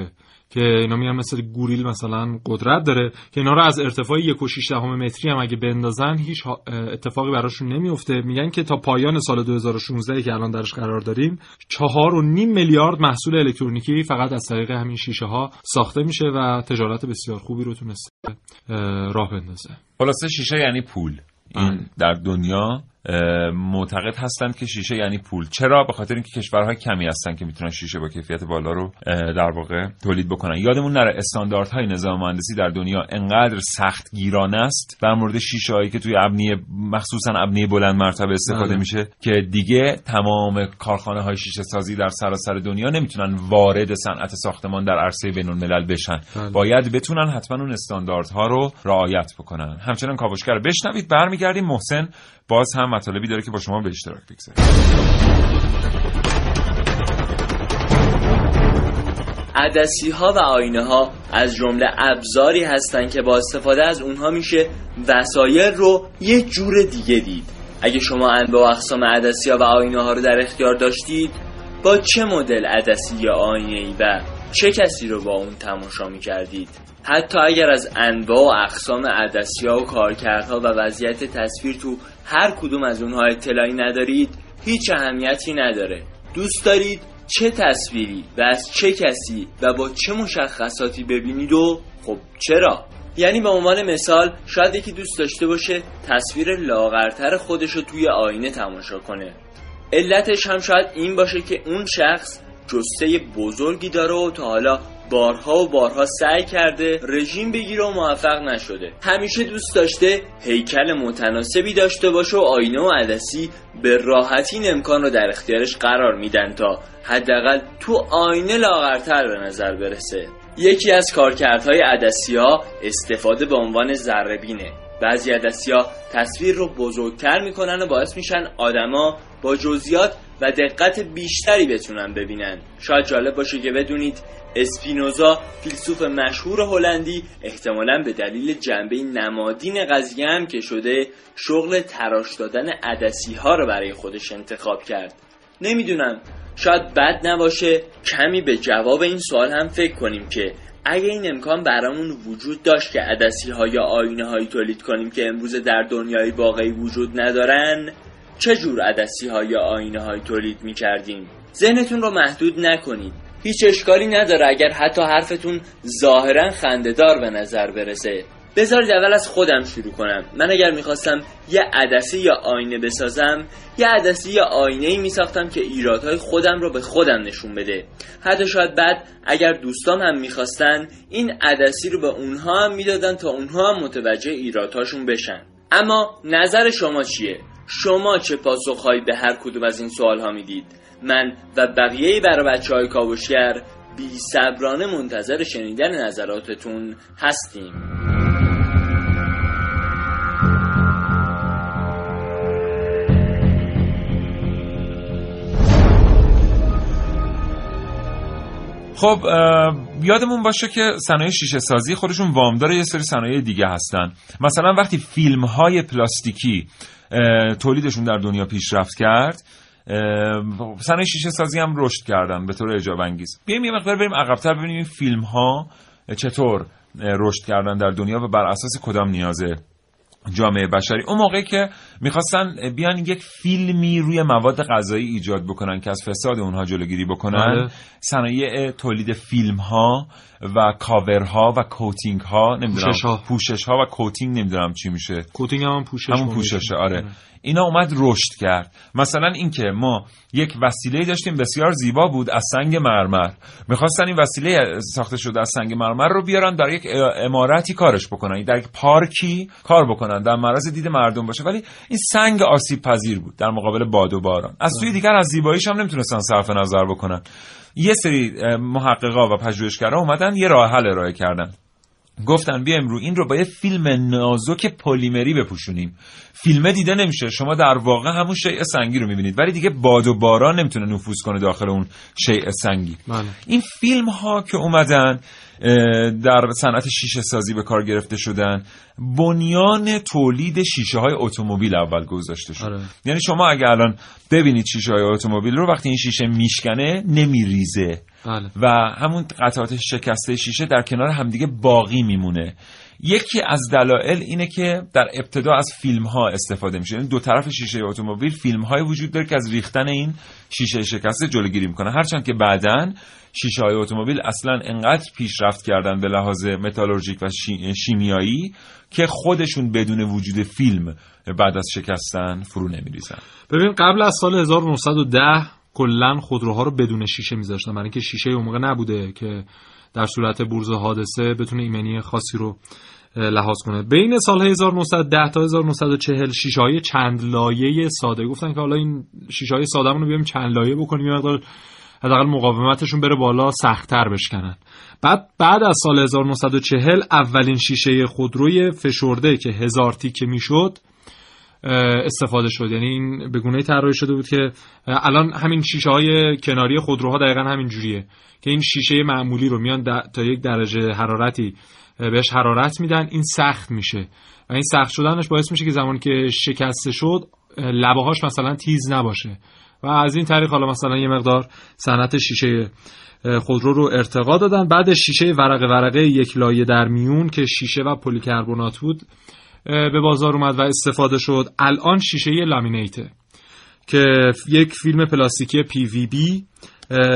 که اینا میگن مثل گوریل مثلا قدرت داره که اینا رو از ارتفاع 1.6 متری هم اگه بندازن هیچ اتفاقی براشون نمیفته. میگن که تا پایان سال 2016 که الان درش قرار داریم چهار و نیم میلیارد محصول الکترونیکی فقط از طریق همین شیشه ها ساخته میشه و تجارت بسیار خوبی رو تونسته راه بندازه. خلاصه شیشه یعنی پول. این در دنیا معتقد هستند که شیشه یعنی پول. چرا؟ به خاطر اینکه کشورهای کمی هستن که می‌تونن شیشه با کیفیت بالا رو در واقع تولید بکنن. یادمون نره استانداردهای نظام مهندسی در دنیا انقدر سخت گیرانه است در مورد شیشه هایی که توی ابنی مخصوصا ابنی بلند مرتبه استفاده بله. میشه که دیگه تمام کارخانه های شیشه سازی در سراسر دنیا نمی‌تونن وارد صنعت ساختمان در عرصه بین الملل بشن. بله. باید بتونن حتما اون استانداردها رو رعایت بکنن. همچنان کاوشگر بشنوید. برمیگردیم محسن باز هم مطالبی داره که با شما به اشتراک بگذاریم عدسی ها و آینه ها از جمله ابزاری هستند که با استفاده از اونها میشه وسایل رو یه جور دیگه دید. اگه شما انواع و اقسام عدسی ها و آینه ها رو در اختیار داشتید با چه مدل عدسی یا آینه ای و چه کسی رو با اون تماشا می‌کردید؟ حتی اگر از انواع و اقسام عدسی ها و کارکردها و وضعیت تصویر تو هر کدوم از اونها اطلاعی ندارید هیچ اهمیتی نداره. دوست دارید چه تصویری و از چه کسی و با چه مشخصاتی ببینید و خب چرا؟ یعنی به عنوان مثال شاید یکی دوست داشته باشه تصویر لاغرتر خودش رو توی آینه تماشا کنه. علتش هم شاید این باشه که اون شخص جسته بزرگی داره و تا حالا بارها و بارها سعی کرده رژیم بگیره و موفق نشده. همیشه دوست داشته هیکل متناسبی داشته باشه و آینه و عدسی به راحتی این امکان رو در اختیارش قرار میدن تا حداقل تو آینه لاغرتر به نظر برسه. یکی از کارکردهای عدسی ها استفاده به عنوان ذربینه بعضی عدسی ها تصویر رو بزرگتر می‌کنن و باعث میشن آدما با جزئیات و دقت بیشتری بتونن ببینن. شاید جالب باشه که بدونید اسپینوزا فیلسوف مشهور هلندی احتمالا به دلیل جنبه نمادین قضیه هم که شده شغل تراش دادن عدسی ها رو برای خودش انتخاب کرد. نمی‌دونم شاید بد نباشه کمی به جواب این سوال هم فکر کنیم که اگه این امکان برامون وجود داشت که عدسی ها یا آینه هایی تولید کنیم که امروز در دنیای واقعی وجود ندارن چه جور عدسی ها یا آینه های تولید می کردیم ذهنتون رو محدود نکنید. هیچ اشکالی نداره اگر حتی حرفتون ظاهرا خندهدار به نظر برسه. بذارید اول از خودم شروع کنم. من اگر می‌خواستم یه عدسی یا آینه بسازم یه عدسی یا آینه ای میساختم که ایرادهای خودم رو به خودم نشون بده. حتی شاید بعد اگر دوستام هم می‌خواستن این عدسی رو به اونها هم می‌دادن تا اونها هم متوجه ایرادهاشون بشن. اما نظر شما چیه؟ شما چه پاسخهایی به هر کدوم از این سوال ها می‌دید؟ من و بقیه برای بچه های کاوشگر بی صبرانه منتظر شنیدن نظراتتون هستیم خب یادمون باشه که صنایع شیشه سازی خودشون وامدار یه سری صنایع دیگه هستن مثلا وقتی فیلم های پلاستیکی تولیدشون در دنیا پیشرفت کرد. صنایع شیشه سازی هم رشد کردن به طور اعجاب انگیز. بیایم یه مقدار بریم عقبتر ببینیم این فیلم ها چطور رشد کردن در دنیا و بر اساس کدام نیاز جامعه بشری. اون موقعی که می‌خواستن بیان یک فیلمی روی مواد غذایی ایجاد بکنن که از فساد اونها جلوگیری بکنن بله. صنایع تولید فیلم ها و کاورها و coating ها نمی‌دونم پوشش ها, پوشش ها و coating نمی‌دونم چی میشه. coating هم پوشش همون پوششه آره. اینا اومد رشد کرد. مثلا اینکه ما یک وسیله داشتیم بسیار زیبا بود از سنگ مرمر. می‌خواستن این وسیله ساخته شده از سنگ مرمر رو بیارن در یک امارتی کارش بکنن. در یک پارکی کار بکنن در معرض دید مردم باشه. ولی این سنگ آسیب پذیر بود در مقابل باد و باران. از سوی دیگر از زیباییش هم نمی‌تونستن صرف نظر بکنن. یه سری محققا و پژوهشگرا اومدن یه راه حل ارائه کردن. گفتن بیایم رو این رو با یه فیلم نازک پلیمری بپوشونیم. فیلمه دیده نمیشه شما در واقع همون شیء سنگی رو می‌بینید. ولی دیگه باد و باران نمی‌تونه نفوذ کنه داخل اون شیء سنگی. بله. این فیلم ها که اومدن در صنعت شیشه سازی به کار گرفته شدن بنیان تولید شیشه های اتومبیل اول گذاشته شد آره. یعنی شما اگر الان ببینید شیشه های اتومبیل رو وقتی این شیشه میشکنه نمیریزه بله. و همون قطعات شکسته شیشه در کنار همدیگه باقی میمونه یکی از دلایل اینه که در ابتدا از فیلم ها استفاده میشه. یعنی دو طرف شیشه اتومبیل فیلم های وجود داره که از ریختن این شیشه شکسته جلوگیری می‌کنه. هرچند که بعدا شیشه های اتومبیل اصلا انقدر پیشرفت کردن به لحاظ متالورژیک و شیمیایی که خودشون بدون وجود فیلم بعد از شکستن فرو نمیریزن. ببین قبل از سال 1910 کلا خودروها رو بدون شیشه میذاشتن. برای اینکه شیشه اون موقع نبوده که در صورت بورز حادثه بتونه ایمنی خاصی رو لحاظ کنه. بین سال 1910 تا 1940 شیشه های چند لایه ساده. گفتن که حالا این شیشه های ساده رو بیایم چند لایه بکنیم یه مقدار حداقل مقاومتشون بره بالا سختتر بشکنن. بعد بعد از سال 1940 اولین شیشه خودروی فشرده که هزار تیکه می‌شد استفاده شد. یعنی این به گونه طراحی شده بود که الان همین شیشه های کناری خودروها دقیقا همین جوریه که این شیشه معمولی رو میان تا یک درجه حرارتی بهش حرارت میدن این سخت میشه. و این سخت شدنش باعث میشه که زمان که شکسته شد لبه مثلا تیز نباشه. و از این طریق حالا مثلا یه مقدار صنعت شیشه خودرو رو ارتقا دادن. بعد شیشه ورقه ورقه یک لایه در میون که شیشه و پلیکربنات بود به بازار اومد و استفاده شد. الان شیشه لامینیته که یک فیلم پلاستیکی PVB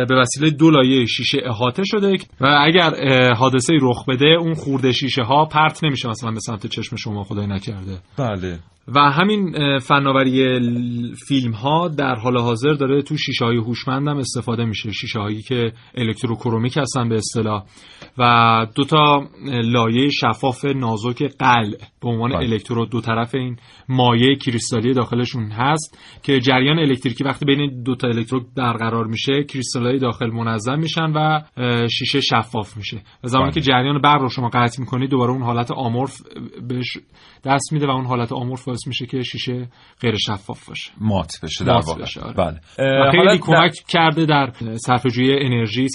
به وسیله دو لایه شیشه احاطه شده و اگر حادثه رخ بده اون خرده شیشه ها پرت نمیشه مثلا به سمت چشم شما خدای نکرده. بله. و همین فناوری فیلم ها در حال حاضر داره تو شیشه های هوشمند هم استفاده میشه شیشه هایی که electrochromic هستن به اصطلاح و دو تا لایه شفاف نازک قل به عنوان بله. الکترود دو طرف این مایع کریستالی داخلشون هست که جریان الکتریکی وقتی بین دو تا الکترود برقرار میشه کریستالای داخل منظم میشن و شیشه شفاف میشه و زمانی که بله. جریان برق رو شما قطع می‌کنید دوباره اون حالت آمورف بهش دست میده و اون حالت آمورف باعث میشه که شیشه غیر شفاف باشه. مات بشه در واقع. آره. بله. خیلی کمک در... کرده در صرفه‌جویی انرژی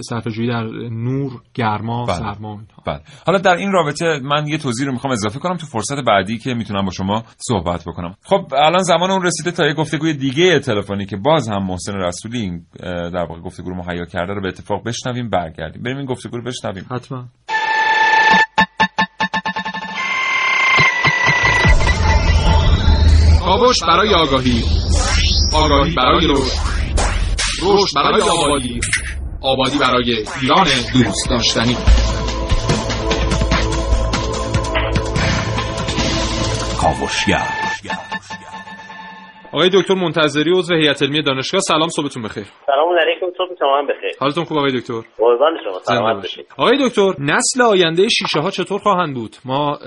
صرفه‌جویی در نور گرما بله. سرما بله. حالا در این رابطه من یه توضیح رو می‌خوام اضافه کنم تو فرصت بعدی که می‌تونم با شما صحبت بکنم. خب الان زمان اون رسیده تا یه گفتگوی دیگه تلفنی که باز هم محسن رسولی در واقع گفتگو رو مهیا کرده رو به اتفاق بشنویم برگردیم. بریم این گفتگو رو بشنویم. حتما. کاوش برای آگاهی. آگاهی برای رشد. رشد برای آبادی. آبادی برای ایران دوست داشتنی. کاوشگر آقای دکتر منتظری عضو هیئت علمی دانشگاه سلام صبحتون بخیر. سلام علیکم صبح شما بخیر. حالتون خوب آقای دکتر؟ قربان شما سلامت باشید. آقای دکتر نسل آینده شیشه ها چطور خواهند بود؟ ما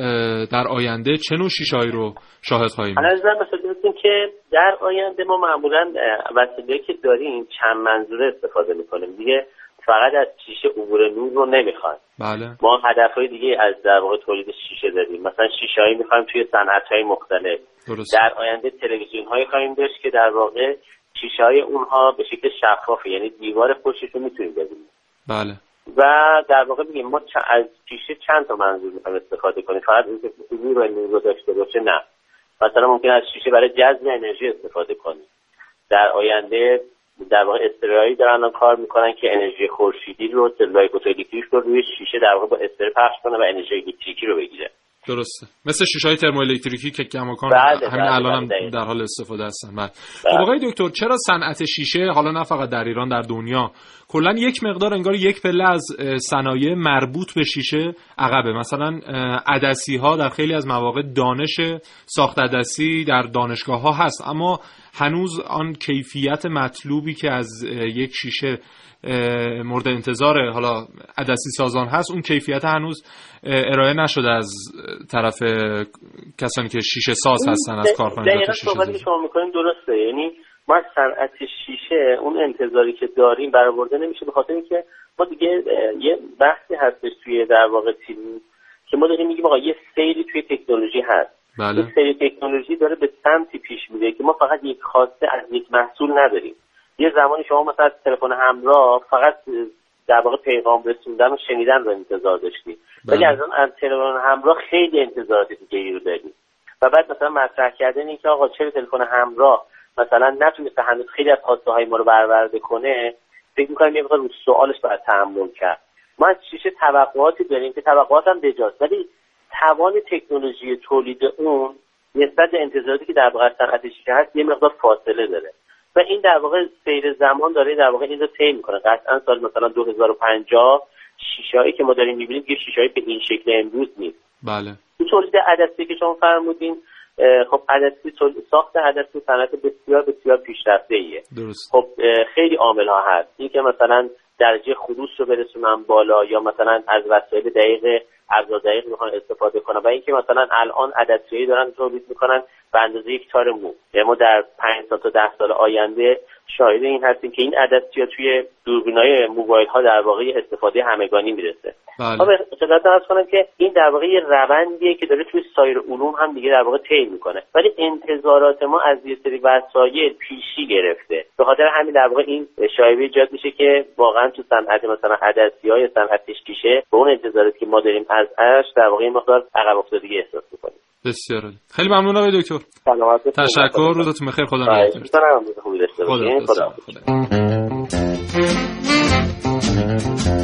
در آینده چه نوع شیشه هایی رو شاهد خواهیم بود؟ مثلا که در آینده ما معمولا وسیله که داریم چند منظوره استفاده می‌کنیم. دیگه فقط از شیشه عبور نور رو نمی‌خواد بله. ما هدف های دیگه از در واقع تولید شیشه داریم. مثلا شیشه هایی می‌خوایم توی صنعت های مختلف. درست. در آینده تلویزیون هایی خواهیم داشت که در واقع شیشه های اونها به شکل شفافه یعنی دیوار پشتش رو می‌تونیم ببینیم. بله. و در واقع میگیم ما از شیشه چند تا منظور می‌خوایم استفاده کنیم؟ فقط اینکه نور و نور رو داشته باشه نه. مثلا ممکن از شیشه برای جذب انرژی استفاده کنیم. در آینده در واقع استرایی دارن کار می‌کنن که انرژی خورشیدی رو سلولای فوتوالکتریک رو روی شیشه در واقع با استر پخش کنه و انرژی الکتریکی رو بگیره. درسته مثل شیشه های ترموالکتریکی که کماکان بله همین بله الان هم بله در حال استفاده هستن بله. بله. خب آقای دکتر چرا صنعت شیشه حالا نه فقط در ایران در دنیا کلا یک مقدار انگار یک پله از صنایع مربوط به شیشه عقبه مثلا عدسی ها در خیلی از مواقع دانش ساخت عدسی در دانشگاه ها هست اما هنوز آن کیفیت مطلوبی که از یک شیشه مورد انتظار حالا عدسی سازان هست اون کیفیت هنوز ارائه نشده از طرف کسانی که شیشه ساز هستن از کارخانجات شیشه سازی شما می‌کنیم درسته. یعنی ما صنعت شیشه اون انتظاری که داریم برآورده نمیشه به خاطر اینکه ما دیگه یه بحثی هستش توی در واقع تیم که ما داریم میگیم آقا یه سیری توی تکنولوژی هست. بله. این سری تکنولوژی داره به سمتی پیش میره که ما فقط یک خواسته از یک محصول نداریم. یه زمانی شما مثلا از تلفن همراه فقط در واقع پیغام رسوندن و شنیدن رو انتظار داشتی. ولی از اون از تلفن همراه خیلی انتظارات دیگه ای رو داریم و بعد مثلا مطرح کردن این که آقا چرا تلفن همراه مثلا نتونسته هنوز خیلی از خواسته های ما رو برآورده کنه فکر می‌کنم یه رو سوالش باید تحمل کرد. ما از شیشه توقعاتی داریم که توقعات هم بجاست. ولی توان تکنولوژی تولید اون نسبت به انتظاراتی که در واقع شیشه هست یه مقدار فاصله داره. و این در واقع سیر زمان داره در واقع این رو طی می‌کنه. قطعا سال مثلا 2050 شیشهایی که ما داریم می‌بینیم یه شیشهایی به این شکل امروز نیست. بله. این تولید عدسی که شما فرمودین خب عدسی ساخت عدسی صنعت بسیار بسیار پیشرفته ایه درست. خب خیلی عامل ها هست. این که مثلا درجه خروس رو برسونن بالا یا مثلا از وسایل دقیق ابزار دقیق می‌خوان استفاده کنن و اینکه مثلا الان عدسیایی دارن تولید می‌کنن به اندازه یک تار مو. یعنی ما در 5 تا 10 سال آینده شاهد این هستیم که این عدسیا توی دوربینای موبایل ها در واقع استفاده همگانی می‌رسه. بله. خدمتتون ارز کنم که این در واقع یه روندیه که داره توی سایر علوم هم دیگه در واقع طی می‌کنه. ولی انتظارات ما از یه سری وسایل پیشی گرفته. به خاطر همین در واقع این شایبه ایجاد میشه که واقعا تو صنعت مثلا عدسی های صنعت شیشه به اون انتظاراتی که ما داریم از اش در واقع مقدار عقب افتادگی احساس می‌کنیم. بسیار عالی. خیلی ممنون آقای دکتر. تشکر. روزتون بخیر. خدا نگهدار. خدا هی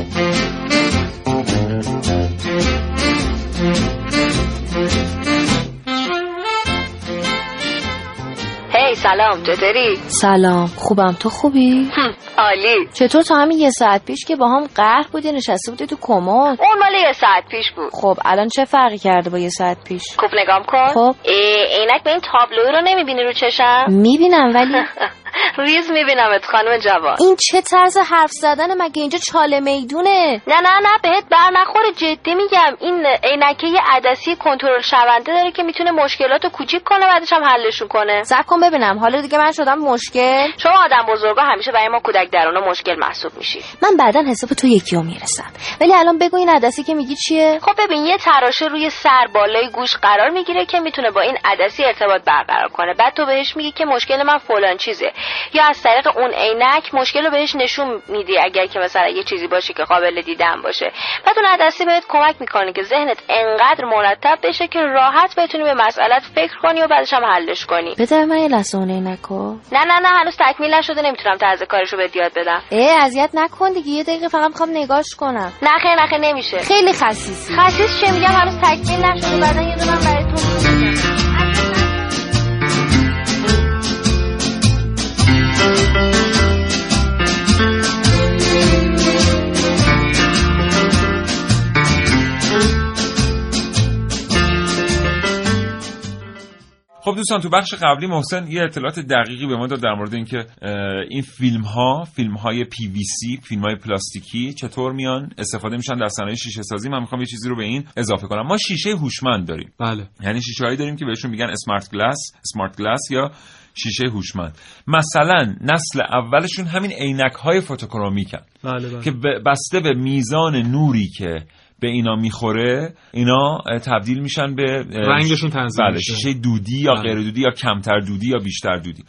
سلام. چطوری؟ سلام. خوبم. تو خوبی؟ عالی. چطور تا همین یه ساعت پیش که با هم قهر بودی نشسته بودی تو کمد؟ اون مال یه ساعت پیش بود. خب الان چه فرقی کرده با یه ساعت پیش؟ خوب نگام کن. خب. عینک به این تابلوی رو نمی‌بینی رو چشم؟ می‌بینم ولی [laughs] ریز میبینمت خانم جوان. این چه طرز حرف زدن مگه اینجا چاله می‌دونه؟ نه نه نه بهت بر نخوره جدی میگم. این عینکه عدسی کنترل شونده داره که می‌تونه مشکلات رو کوچیک کنه بعدش هم حلشون کنه. صبر کن ببینم. حالا دیگه من شدم مشکل. شما آدم بزرگا همیشه برای ما کودک درون مشکل محسوب میشی. من بعدا حساب تو یکی رو می‌رسم. ولی الان بگو این عدسی که میگی چیه؟ خب ببین یه تراشه روی سر بالای گوش قرار می‌گیره که می‌تونه با این عدسی ارتباط برقرار کنه. بعد تو بهش میگی که مشکل من فلان چیزه. یا از طریق اون عینک مشکل رو بهش نشون میدی اگر که مثلا یه چیزی باشه که قابل دیدن باشه. بعد اون عدسی بهت کمک می‌کنه که ذهنت انقدر مرتب بشه که راحت بتونی به مسئلت فکر کنی و بعدش هم حلش کنی. بده من یه لحظه اون عینکو نه نه نه هنوز تکمیل نشده نمی‌تونم طرز کارشو به یاد بدم. ای اذیت نکن دیگه یه دقیقه فقط می‌خوام نگاش کنم. نه خیر نمیشه. خیلی خسیسی خسیس چه میگم؟ هنوز تکمیل نشده بعدا یه دونم براتون خب دوستان تو بخش قبلی محسن یه اطلاعات دقیقی به ما داد در مورد اینکه این فیلم ها فیلم های پی وی سی فیلم های پلاستیکی چطور میان؟ استفاده میشن در صنایع شیشه سازی. من می‌خوام یه چیزی رو به این اضافه کنم. ما شیشه هوشمند داریم. بله. یعنی شیشه هایی داریم که بهشون میگن smart glass smart glass یا شیشه هوشمند. مثلا نسل اولشون همین عینک های photochromic ن. بله بله. که بسته به میزان نوری که به اینا می‌خوره اینا تبدیل میشن به رنگشون تنظیم بله شیشه دودی یا بله. غیر دودی یا کمتر دودی یا بیشتر دودی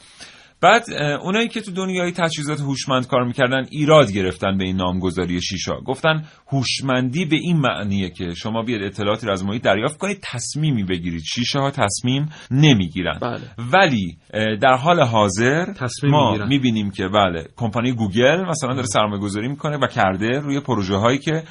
بعد اونایی که تو دنیای تجهیزات هوشمند کار می‌کردن ایراد گرفتن به این نامگذاری شیشا گفتن هوشمندی به این معنیه که شما بیاد اطلاعاتی رو از محیط دریافت کنید تصمیمی بگیرید شیشه ها تصمیم نمی‌گیرن بله. ولی در حال حاضر تصمیم ما می‌گیرن. می‌بینیم که بله کمپانی گوگل مثلا داره سرمایه گذاری می‌کنه و کرده روی پروژه هایی که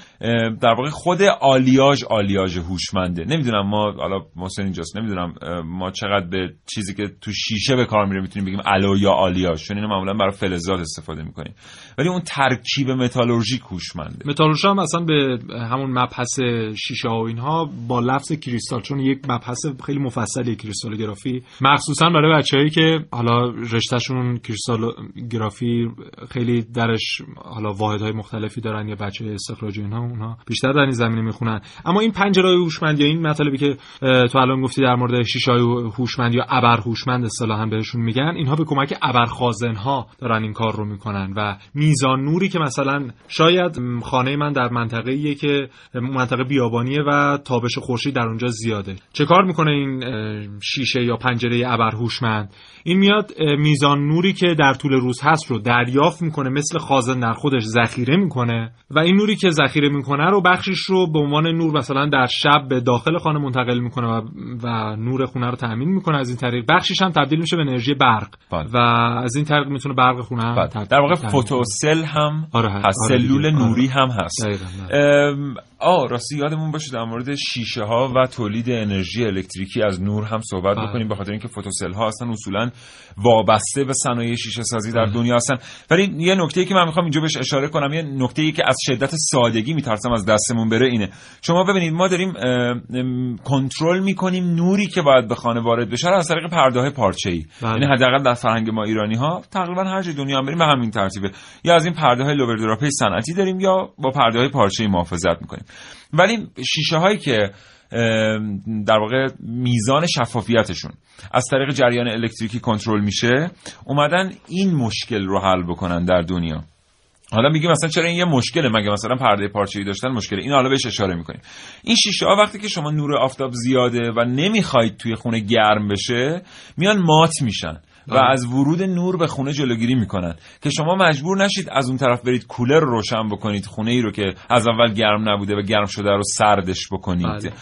در واقع خود آلیاژ آلیاژ هوشمنده نمی‌دونم ما حالا محسن اینجاست نمی‌دونم ما چقدر به چیزی که تو شیشه به کار میره می‌تونیم بگیم یا آلیاژ چون اینو معمولا برای فلزات استفاده می‌کنیم. ولی اون ترکیب متالورژیک هوشمنده. متالورژی هم اصلا به همون مبحث شیشه و اینها با لفظ کریستال چون یک مبحث خیلی مفصلی کریستالوگرافی. مخصوصا برای بچههایی که حالا رشتهشون کریستالوگرافی خیلی درش حالا واحدهای مختلفی دارن یا بچه استخراج اینها اونها بیشتر در این زمینه می‌خونن. اما این پنجره هوشمند یا این مطلبی که تو الان گفتی در مورد شیشه هوشمند یا ابر هوشمند اصطلاحا بهشون میگن اینها به کمک ابرخازن ها دارن این کار رو می‌کنن و میزان نوری که مثلا شاید خانه من در منطقه ایه که منطقه بیابانیه و تابش خورشید در اونجا زیاده. چه کار می‌کنه این شیشه یا پنجره ابر هوشمند این میاد میزان نوری که در طول روز هست رو دریافت می‌کنه مثل خازن در خودش ذخیره می‌کنه. و این نوری که ذخیره می‌کنه رو بخشش رو به عنوان نور مثلا در شب به داخل خانه منتقل می‌کنه و, و نور خونه رو تامین می‌کنه از این طریق. بخشش هم تبدیل میشه به انرژی برق. بله. و از این طریق می‌تونه برق خونه هم بله. در واقع فوتوسل هم آره هست آره سلول آره نوری هم هست. آ راستی یادمون باشه در مورد شیشه ها و تولید انرژی الکتریکی از نور هم صحبت بله. بکنیم به خاطر اینکه فوتوسل ها اصلا اصولا وابسته به صنایع شیشه سازی در دنیا هستن. ولی یه نکته ای که من می‌خوام اینجا بهش اشاره کنم یه نکته ای که از شدت سادگی میترسم از دستمون بره اینه. شما ببینید ما داریم کنترل می‌کنیم نوری که باید به خانه وارد بشه از طریق پرده پارچه ای یعنی حداقل در فرهنگ ما ایرانی ها تقریبا هر جای دنیا بریم به همین ترتیبه. یا از این پرده های لووردراپی صنعتی داریم یا با پرده های پارچه ای محافظت می‌کنیم. ولی شیشه هایی که در واقع میزان شفافیتشون از طریق جریان الکتریکی کنترل میشه اومدن این مشکل رو حل بکنن در دنیا. حالا میگیم مثلا چرا این یه مشکله؟ مگه مثلا پرده پارچه‌ای داشتن مشکله؟ این حالا بهش اشاره می‌کنیم. این شیشه ها وقتی که شما نور آفتاب زیاده و نمی‌خواید توی خونه گرم بشه میان مات میشن. و از ورود نور به خونه جلوگیری می‌کنن. که شما مجبور نشید از اون طرف برید کولر رو روشن بکنید خونه ای رو که از اول گرم نبوده و گرم شده رو سردش بکنید. بله.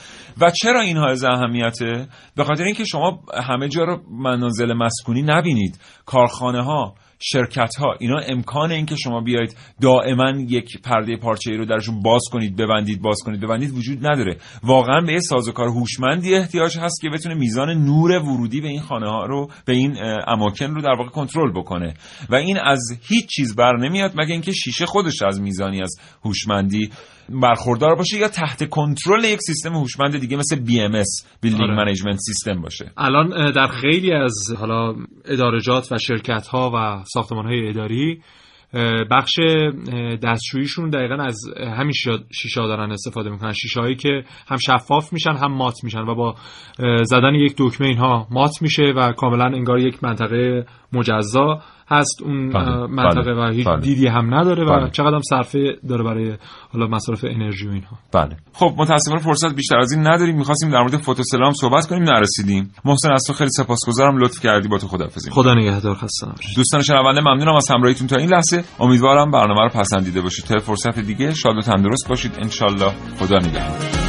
و چرا این های اهمیته؟ به خاطر اینکه شما همه جا رو منازل مسکونی نبینید. کارخانه ها شرکت ها اینا امکان این که شما بیاید دائما یک پرده پارچه‌ای رو درشون باز کنید ببندید باز کنید ببندید وجود نداره. واقعا به یه سازوکار هوشمندی احتیاج هست که بتونه میزان نور ورودی به این خانه ها رو به این اماکن رو در واقع کنترل بکنه. و این از هیچ چیز بر نمیاد مگه اینکه شیشه خودش از میزانی از هوشمندی برخوردار باشه یا تحت کنترل یک سیستم هوشمند دیگه مثل BMS building management system باشه. الان در خیلی از حالا ادارجات و شرکت ها و ساختمان های اداری بخش دستشوییشون دقیقا از همین شیشه دارن استفاده می‌کنن. شیشه هایی که هم شفاف میشن هم مات میشن و با زدن یک دکمه اینها مات میشه و کاملا انگار یک منطقه مجزا. هست اون بله، منطقه بله، و هیچ بله. دیدی هم نداره و بله. چقدر هم صرفه داره برای حالا مصرف انرژی و اینها. بله. خب متاسفانه فرصت بیشتر از این نداریم. می‌خواستیم در مورد فوتوسلام صحبت کنیم نرسیدیم. محسن از تو خیلی سپاسگزارم. لطف کردی با تو خداحافظی. خدا نگهدار خستم. دوستان شنونده ممنونم از همراهیتون تا این لحظه. امیدوارم برنامه رو پسندیده باشید. تا فرصت دیگه شاد و تندرست باشید. ان خدا نگهدار.